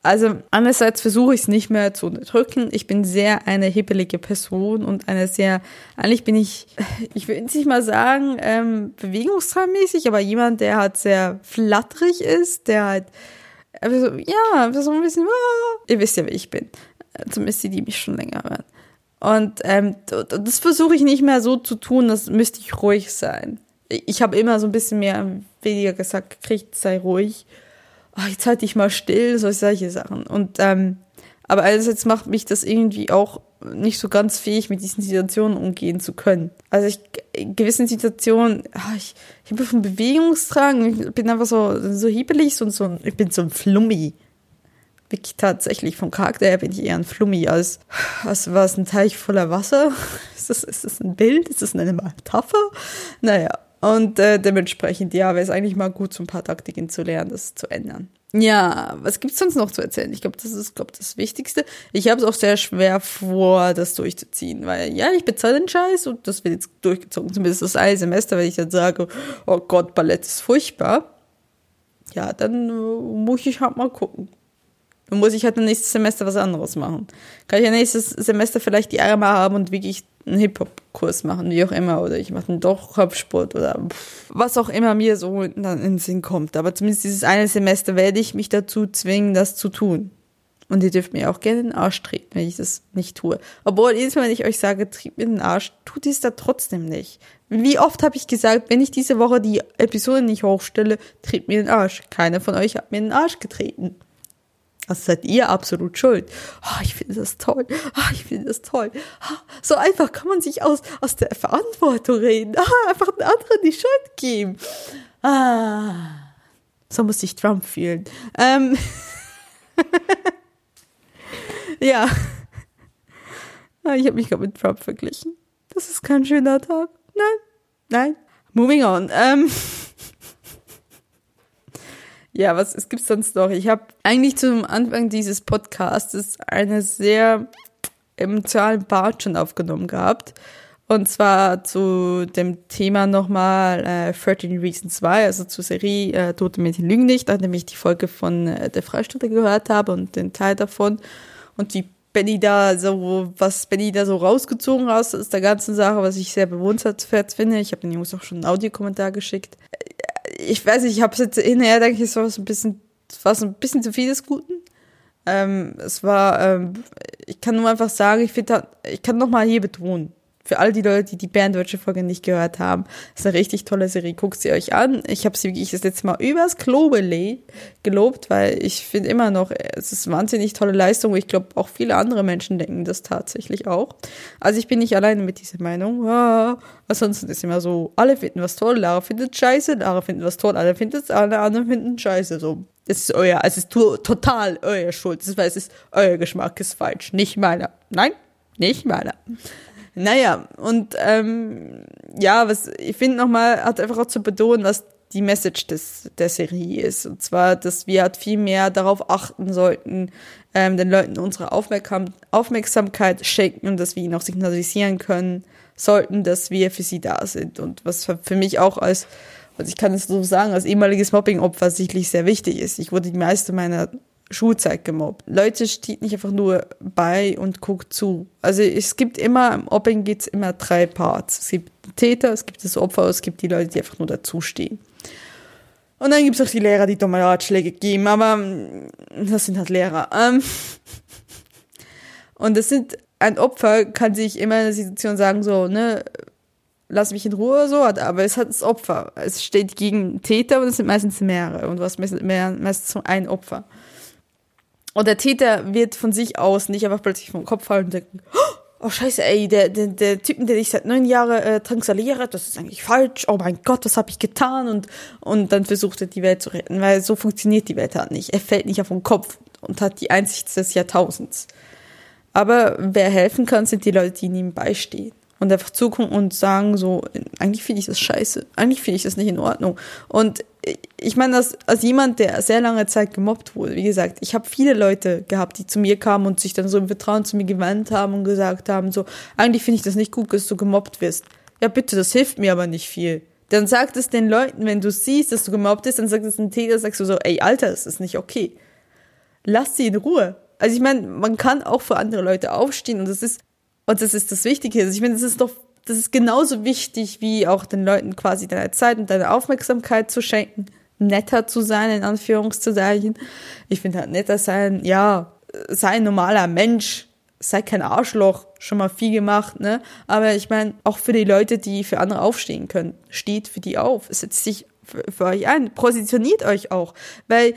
also einerseits versuche ich es nicht mehr zu unterdrücken. Ich bin sehr eine hibbelige Person und eine sehr, eigentlich bin ich, ich will nicht mal sagen, ähm, bewegungstraummäßig, aber jemand, der halt sehr flatterig ist, der halt, so, ja, so ein bisschen, ah, ihr wisst ja, wie ich bin. Zumindest die, die mich schon länger hören. Und ähm, das versuche ich nicht mehr so zu tun, das müsste ich ruhig sein. Ich habe immer so ein bisschen mehr, weniger gesagt gekriegt, sei ruhig oh, jetzt halt dich mal still, so solche Sachen. Und ähm, aber einerseits macht mich das irgendwie auch nicht so ganz fähig, mit diesen Situationen umgehen zu können. Also ich in gewissen Situationen, oh, ich, ich habe von Bewegungsdrang, ich bin einfach so, so hiebelig, so, so, ich bin so ein Flummi. Wirklich tatsächlich, vom Charakter her bin ich eher ein Flummi als, als was ein Teich voller Wasser. Ist das, ist das ein Bild? Ist das eine Metapher? Naja, und äh, dementsprechend, ja, wäre es eigentlich mal gut, so ein paar Taktiken zu lernen, das zu ändern. Ja, was gibt's sonst noch zu erzählen? Ich glaube, das ist, glaube das Wichtigste. Ich habe es auch sehr schwer vor, das durchzuziehen, weil ja, ich bezahle den Scheiß und das wird jetzt durchgezogen. Zumindest das eine Semester, wenn ich dann sage, oh Gott, Ballett ist furchtbar. Ja, dann äh, muss ich halt mal gucken. Dann muss ich halt nächstes Semester was anderes machen. Kann ich ja nächstes Semester vielleicht die mal haben und wirklich einen Hip-Hop-Kurs machen, wie auch immer, oder ich mache doch Kopfsport oder was auch immer mir so in den Sinn kommt. Aber zumindest dieses eine Semester werde ich mich dazu zwingen, das zu tun. Und ihr dürft mir auch gerne den Arsch treten, wenn ich das nicht tue. Obwohl, jedes Mal, wenn ich euch sage, tritt mir den Arsch, tut es da trotzdem nicht. Wie oft habe ich gesagt, wenn ich diese Woche die Episode nicht hochstelle, tritt mir den Arsch. Keiner von euch hat mir den Arsch getreten. Also seid ihr absolut schuld. Oh, ich finde das toll. Oh, ich finde das toll. Oh, so einfach kann man sich aus, aus der Verantwortung reden. Oh, einfach den anderen die Schuld geben. Ah, so muss sich Trump fühlen. Ähm ja. Ich habe mich gerade mit Trump verglichen. Das ist kein schöner Tag. Nein, nein. Moving on. Ähm Ja, was es gibt sonst noch? Ich habe eigentlich zum Anfang dieses Podcasts eine sehr emotionalen Part schon aufgenommen gehabt. Und zwar zu dem Thema nochmal äh, 13 Reasons 2, also zur Serie äh, Tote Mädchen lügen nicht, nachdem ich die Folge von äh, der Freistunde gehört habe und den Teil davon und wie Benny da so, was Benny da so rausgezogen hat aus der ganzen Sache, was ich sehr bewundernswert finde. Ich habe den Jungs auch schon einen Audiokommentar geschickt. Ich weiß nicht, ich habe es jetzt hinterher, denke ich, es war so ein bisschen, es war ein bisschen zu viel des Guten. Ähm, es war, ähm, ich kann nur einfach sagen, ich finde, ich kann nochmal hier betonen, für all die Leute, die die Berndeutsche Folge nicht gehört haben, ist eine richtig tolle Serie. Guckt sie euch an. Ich habe sie wirklich das letzte Mal übers Klo gelobt, weil ich finde immer noch, es ist eine wahnsinnig tolle Leistung. Ich glaube, auch viele andere Menschen denken das tatsächlich auch. Also ich bin nicht alleine mit dieser Meinung. Ah, ansonsten ist immer so, alle finden was toll, Lara findet scheiße, Lara findet was toll, alle finden es, alle anderen finden scheiße. So, das ist euer, es ist total euer Schuld. Das heißt, es ist euer Geschmack ist falsch, nicht meiner. Nein, nicht meiner. Naja, und ähm, ja, was ich finde nochmal, hat einfach auch zu betonen, was die Message des, der Serie ist. Und zwar, dass wir halt viel mehr darauf achten sollten, ähm, den Leuten unsere Aufmerksam Aufmerksamkeit schenken und dass wir ihnen auch signalisieren können sollten, dass wir für sie da sind. Und was für mich auch als, also ich kann es so sagen, als ehemaliges Mobbing-Opfer sicherlich sehr wichtig ist. Ich wurde die meiste meiner Schulzeit gemobbt. Leute steht nicht einfach nur bei und guckt zu. Also es gibt immer, im Mobbing gibt es immer drei Parts. Es gibt den Täter, es gibt das Opfer, es gibt die Leute, die einfach nur dazustehen. Und dann gibt es auch die Lehrer, die dumme Ratschläge geben, aber mm, das sind halt Lehrer. Ähm, und das sind, ein Opfer kann sich immer in der Situation sagen, so, ne, lass mich in Ruhe oder so, aber es hat das Opfer. Es steht gegen Täter und es sind meistens mehrere und hast meistens, meistens ein Opfer. Und der Täter wird von sich aus nicht einfach plötzlich vom Kopf fallen und denken, oh scheiße, ey, der, der, der Typen, der ich seit neun Jahren äh, drangsaliere, das ist eigentlich falsch, oh mein Gott, was habe ich getan? Und, und dann versucht er die Welt zu retten, weil so funktioniert die Welt halt nicht. Er fällt nicht auf den Kopf und hat die Einsicht des Jahrtausends. Aber wer helfen kann, sind die Leute, die ihm beistehen und einfach zugucken und sagen so, eigentlich finde ich das scheiße, eigentlich finde ich das nicht in Ordnung. Und ich meine, als, als jemand, der sehr lange Zeit gemobbt wurde, wie gesagt, ich habe viele Leute gehabt, die zu mir kamen und sich dann so im Vertrauen zu mir gewandt haben und gesagt haben, so, eigentlich finde ich das nicht gut, dass du gemobbt wirst. Ja, bitte, das hilft mir aber nicht viel. Dann sagt es den Leuten, wenn du siehst, dass du gemobbt bist, dann sagt es ein Täter, sagst du so, ey, Alter, das ist nicht okay. Lass sie in Ruhe. Also ich meine, man kann auch für andere Leute aufstehen und das ist und das ist das Wichtige. Also ich meine, das ist doch, das ist genauso wichtig, wie auch den Leuten quasi deine Zeit und deine Aufmerksamkeit zu schenken, netter zu sein, in Anführungszeichen. Ich finde halt netter sein, ja, sei ein normaler Mensch, sei kein Arschloch, schon mal viel gemacht, ne? Aber ich meine, auch für die Leute, die für andere aufstehen können, steht für die auf, setzt sich für, für euch ein, positioniert euch auch, weil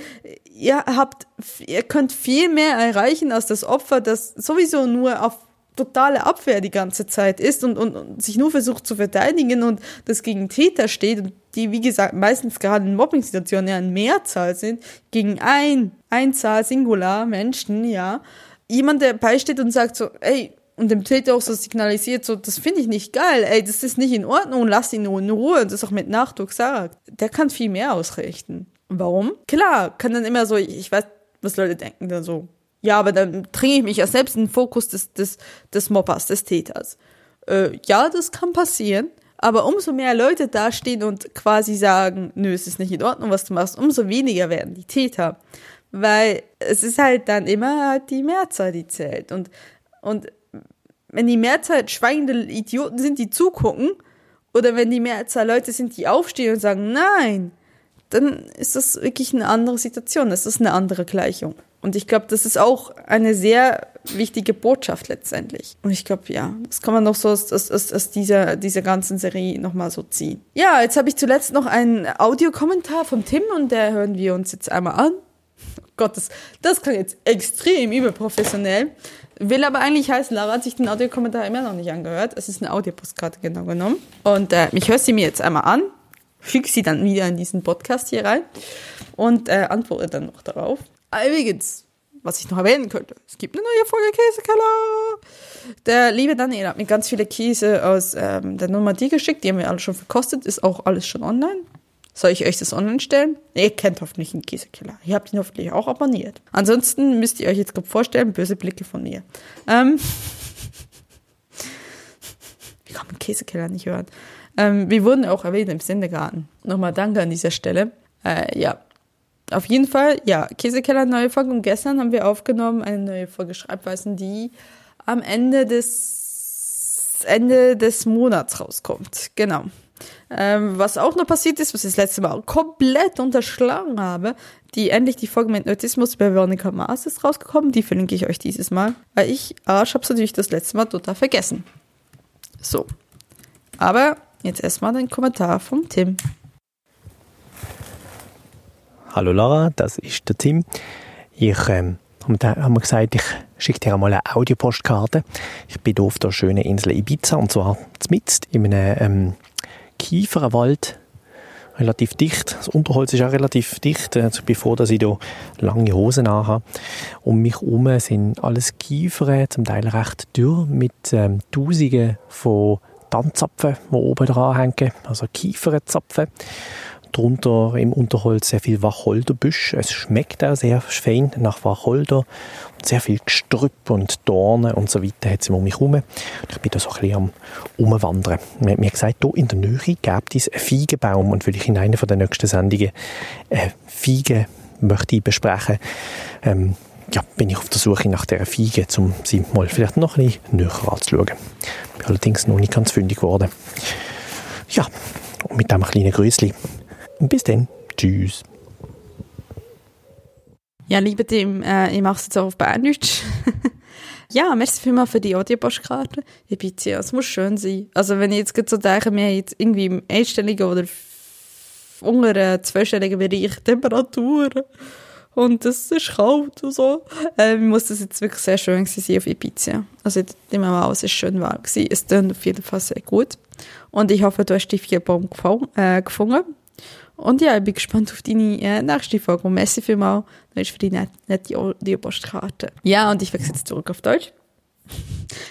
ihr habt, ihr könnt viel mehr erreichen als das Opfer, das sowieso nur auf totale Abwehr die ganze Zeit ist und, und, und sich nur versucht zu verteidigen und das gegen Täter steht und die, wie gesagt, meistens gerade in Mobbing-Situationen ja in Mehrzahl sind, gegen ein, Einzahl, Singular Menschen, ja, jemand, der beisteht und sagt so, ey, und dem Täter auch so signalisiert, so, das finde ich nicht geil, ey, das ist nicht in Ordnung, lass ihn nur in Ruhe, und das auch mit Nachdruck sagt, der kann viel mehr ausrichten. Warum? Klar, kann dann immer so, ich weiß, was Leute denken dann so, ja, aber dann bringe ich mich ja selbst in den Fokus des, des, des Mobbers, des Täters. Äh, ja, das kann passieren. Aber umso mehr Leute dastehen und quasi sagen, nö, es ist nicht in Ordnung, was du machst, umso weniger werden die Täter. Weil es ist halt dann immer halt die Mehrzahl, die zählt. Und, und wenn die Mehrzahl schweigende Idioten sind, die zugucken, oder wenn die Mehrzahl Leute sind, die aufstehen und sagen, nein, dann ist das wirklich eine andere Situation. Das ist eine andere Gleichung. Und ich glaube, das ist auch eine sehr wichtige Botschaft letztendlich. Und ich glaube, ja, das kann man noch so aus, aus, aus dieser, dieser ganzen Serie nochmal so ziehen. Ja, jetzt habe ich zuletzt noch einen Audiokommentar vom Tim und der hören wir uns jetzt einmal an. Oh Gott, das, das klingt jetzt extrem überprofessionell. Will aber eigentlich heißen, Lara hat sich den Audiokommentar immer noch nicht angehört. Es ist eine Audiopostkarte genau genommen. Und äh, ich höre sie mir jetzt einmal an, füge sie dann wieder in diesen Podcast hier rein und äh, antworte dann noch darauf. Übrigens, was ich noch erwähnen könnte, es gibt eine neue Folge Käsekeller. Der liebe Daniel hat mir ganz viele Käse aus ähm, der Normandie geschickt, die haben wir alle schon verkostet, ist auch alles schon online. Soll ich euch das online stellen? Ihr kennt hoffentlich den Käsekiller. Ihr habt ihn hoffentlich auch abonniert. Ansonsten müsst ihr euch jetzt gerade vorstellen, böse Blicke von mir. Ähm, wie kann man Käsekiller nicht hören? Ähm, wir wurden auch erwähnt im Sendegarten. Nochmal danke an dieser Stelle. Äh, ja, auf jeden Fall, ja, Käsekeller neue Folge. Und gestern haben wir aufgenommen eine neue Folge Schreibweisen, die am Ende des Ende des Monats rauskommt. Genau. Ähm, was auch noch passiert ist, was ich das letzte Mal komplett unterschlagen habe, die endlich die Folge mit Nerdismus bei Veronica Mars ist rausgekommen. Die verlinke ich euch dieses Mal, weil ich Arsch hab's natürlich das letzte Mal total vergessen. So. Aber jetzt erstmal den Kommentar vom Tim. Hallo Lara, das ist der Tim. Ich ähm, habe mir gesagt, ich schicke dir einmal eine Audiopostkarte. Ich bin auf der schönen Insel Ibiza und zwar mitten in einem ähm, Kieferwald, relativ dicht. Das Unterholz ist auch relativ dicht. Also bevor dass ich hier lange Hosen anhabe. Um mich herum sind alles Kiefer, zum Teil recht dürr, mit ähm, Tausenden von Tanzapfen, die oben dran hängen, also Kieferzapfen drunter im Unterholz sehr viel Wacholderbüsch. Es schmeckt auch sehr fein nach Wacholder. Sehr viel Gestrüpp und Dornen und so weiter hat es um mich herum. Ich bin da so ein bisschen am Umwandern. Man hat mir gesagt, hier in der Nähe gibt es einen Feigenbaum und will ich in einer der nächsten Sendungen eine Feige möchte ich besprechen. Ähm, ja, bin ich auf der Suche nach dieser Feige, um sie mal vielleicht noch ein bisschen näher anzuschauen. Bin allerdings noch nicht ganz fündig geworden. Ja, und mit diesem kleinen Grüßli bis dann. Tschüss. Ja, liebe Tim, äh, ich mache es jetzt auch auf Berndeutsch. ja, merci vielmals für die Audio-Postkarte. Ich bitte, es muss schön sein. Also wenn ich jetzt so denke, wir haben jetzt irgendwie im einstelligen oder unter zweistelligen Bereich Temperaturen und es ist kalt und so. Äh, muss das jetzt wirklich sehr schön sein auf Ibiza. Also ich nehme mal es ist schön warm. Es tönt auf jeden Fall sehr gut. Und ich hoffe, du hast die vier Baum äh, gefunden. Und ja, ich bin gespannt auf deine äh, nächste Folge. Und merci vielmals für die nette, nette Audiopostkarte. Ja, und ich wechsle jetzt zurück auf Deutsch.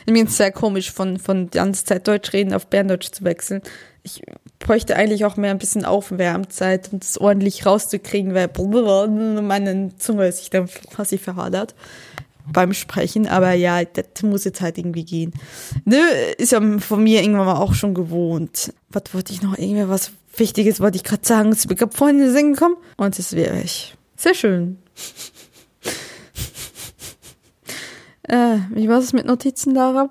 Ich finde es sehr komisch, von, von die ganze Zeit Deutsch reden auf Berndeutsch zu wechseln. Ich bräuchte eigentlich auch mehr ein bisschen Aufwärmzeit, um das ordentlich rauszukriegen, weil meine Zunge sich dann quasi verhadert beim Sprechen. Aber ja, das muss jetzt halt irgendwie gehen. Nö, ist ja von mir irgendwann mal auch schon gewohnt. Was wollte ich noch? Irgendwie was Wichtiges wollte ich gerade sagen. Ich bin vorhin in den Sinn gekommen und das wäre ich. Sehr schön. äh, wie war es mit Notizen, Lara?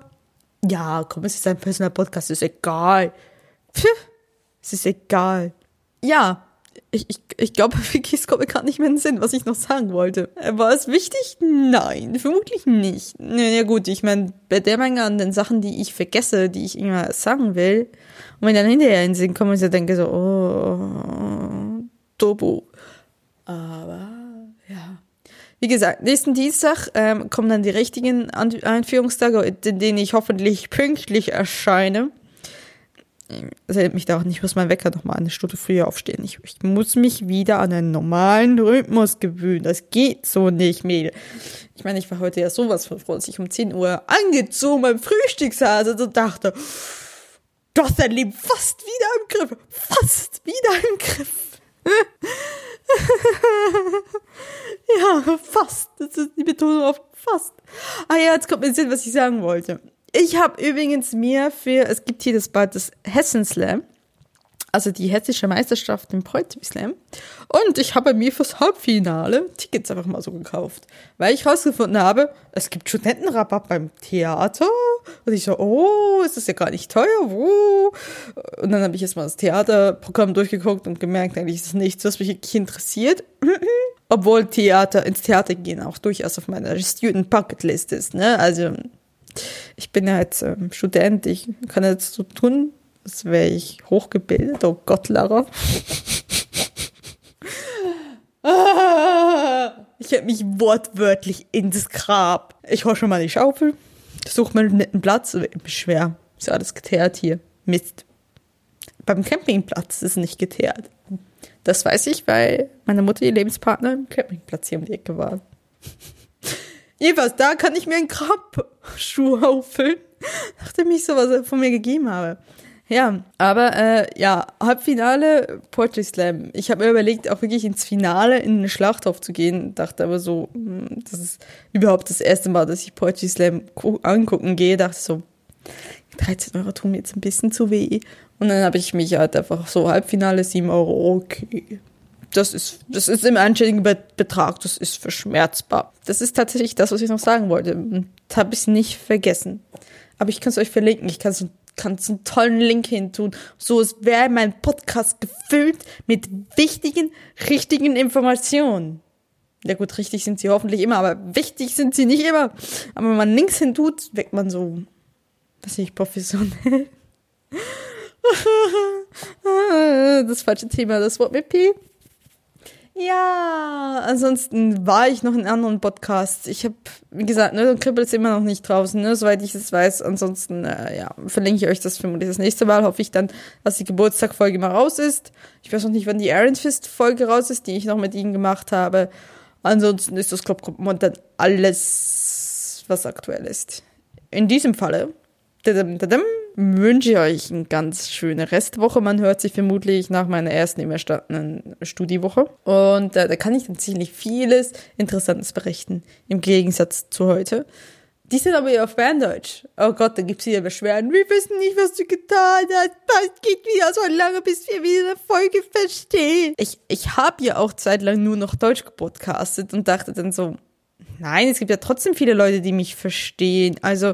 Ja, komm, es ist ein personaler Podcast, ist egal. Pff, es ist egal. Ja, ich, ich, ich glaube, Vikis kommt mir gerade nicht mehr in den Sinn, was ich noch sagen wollte. War es wichtig? Nein, vermutlich nicht. Ja gut, ich meine, bei der Menge an den Sachen, die ich vergesse, die ich immer sagen will, und wenn dann hinterher in den Sinn komme, ich denke so, oh, Turbo. Aber, ja. Wie gesagt, nächsten Dienstag ähm, kommen dann die richtigen Einführungstage, in denen ich hoffentlich pünktlich erscheine das erinnert mich daran, ich muss mein Wecker noch mal eine Stunde früher aufstehen. Ich, ich muss mich wieder an einen normalen Rhythmus gewöhnen. Das geht so nicht, Mädel. Ich meine, ich war heute ja sowas von froh, dass ich um 10 Uhr angezogen beim Frühstück saß und dachte, du hast dein Leben fast wieder im Griff. Fast wieder im Griff. ja, fast. Das ist die Betonung auf fast. Ah ja, jetzt kommt mir Sinn, was ich sagen wollte. Ich habe übrigens mir für, es gibt hier das bald das Hessen Slam, also die hessische Meisterschaft im Poetry Slam. Und ich habe mir fürs Halbfinale Tickets einfach mal so gekauft, weil ich herausgefunden habe, es gibt Studentenrabatt beim Theater. Und ich so, oh, ist das ja gar nicht teuer, wo? Und dann habe ich erstmal das Theaterprogramm durchgeguckt und gemerkt, eigentlich ist es nichts, was mich wirklich interessiert. Obwohl Theater, ins Theater gehen auch durchaus auf meiner Student Bucket List ist, ne? Also, ich bin ja jetzt ähm, Student, ich kann jetzt so tun, als wäre ich hochgebildet. Oh Gott, Lara. ich hätte mich wortwörtlich ins Grab. Ich hole schon mal die Schaufel, suche mir einen netten Platz, ist schwer. Ist alles geteert hier. Mist. Beim Campingplatz ist es nicht geteert. Das weiß ich, weil meine Mutter, ihr Lebenspartner, im Campingplatz hier um die Ecke war. Jedenfalls, da kann ich mir einen Grabschuh auffüllen, nachdem ich sowas von mir gegeben habe. Ja, aber äh, ja, Halbfinale Poetry Slam. Ich habe mir überlegt, auch wirklich ins Finale in den Schlachthof zu gehen. Dachte aber so, hm, das ist überhaupt das erste Mal, dass ich Poetry Slam angucken gehe. Dachte so, 13 Euro tun mir jetzt ein bisschen zu weh. Und dann habe ich mich halt einfach so Halbfinale 7 Euro, okay. Das ist, das ist im anständigen Betrag, das ist verschmerzbar. Das ist tatsächlich das, was ich noch sagen wollte. Und habe ich nicht vergessen. Aber ich kann es euch verlinken. Ich kann so kannst einen tollen Link hin tun. So es wäre mein Podcast gefüllt mit wichtigen, richtigen Informationen. Ja gut, richtig sind sie hoffentlich immer, aber wichtig sind sie nicht immer. Aber wenn man Links hin tut, wirkt man so, was ich professionell. das falsche Thema, das Wort mit P. Ja, ansonsten war ich noch in anderen Podcasts. Ich habe, wie gesagt, ne, Kribbel ist immer noch nicht draußen, ne, soweit ich es weiß. Ansonsten, äh, ja, verlinke ich euch das vermutlich das nächste Mal. Hoffe ich dann, dass die Geburtstagfolge mal raus ist. Ich weiß noch nicht, wann die Aaron Fist Folge raus ist, die ich noch mit ihnen gemacht habe. Ansonsten ist das Club momentan alles, was aktuell ist. In diesem Falle, wünsche ich euch eine ganz schöne Restwoche. Man hört sich vermutlich nach meiner ersten überstandenen Studiewoche. Und äh, da kann ich dann ziemlich vieles Interessantes berichten, im Gegensatz zu heute. Die sind aber ja auf Berndeutsch. Oh Gott, da gibt's wieder Beschwerden. Wir wissen nicht, was du getan hast. Es geht wieder so lange, bis wir wieder eine Folge verstehen. Ich, ich habe ja auch zeitlang nur noch Deutsch gepodcastet und dachte dann so, nein, es gibt ja trotzdem viele Leute, die mich verstehen. Also,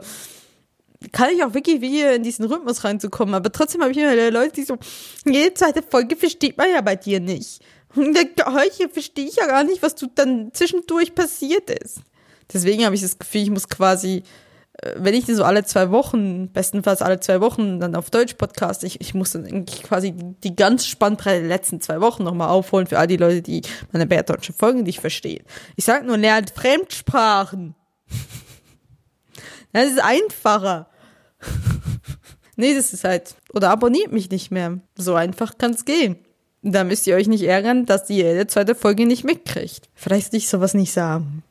kann ich auch wirklich wieder in diesen Rhythmus reinzukommen. Aber trotzdem habe ich immer Leute, die so, jede zweite Folge versteht man ja bei dir nicht. Und heute verstehe ich ja gar nicht, was du dann zwischendurch passiert ist. Deswegen habe ich das Gefühl, ich muss quasi, äh, wenn ich so alle zwei Wochen, bestenfalls alle zwei Wochen dann auf Deutsch Podcast, ich, ich muss dann eigentlich quasi die ganz Spannbreite der letzten zwei Wochen nochmal aufholen für all die Leute, die meine bärdeutschen Folgen nicht verstehen. Ich sage nur, lernt Fremdsprachen. Das ist einfacher. nee, das ist halt. Oder abonniert mich nicht mehr. So einfach kann's gehen. Da müsst ihr euch nicht ärgern, dass ihr jede zweite Folge nicht mitkriegt. Vielleicht will ich sowas nicht sagen.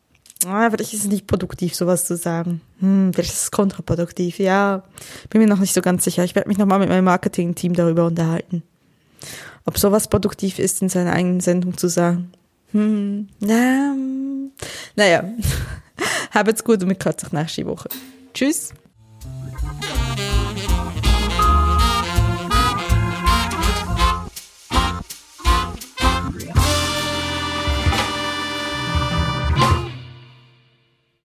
Ah, vielleicht ist es nicht produktiv, sowas zu sagen. Hm, vielleicht ist es kontraproduktiv. Ja, bin mir noch nicht so ganz sicher. Ich werde mich nochmal mit meinem Marketing-Team darüber unterhalten. Ob sowas produktiv ist, in seiner eigenen Sendung zu sagen. Hm, na, naja. Habt's gut und mit Gott nach die Woche. Tschüss.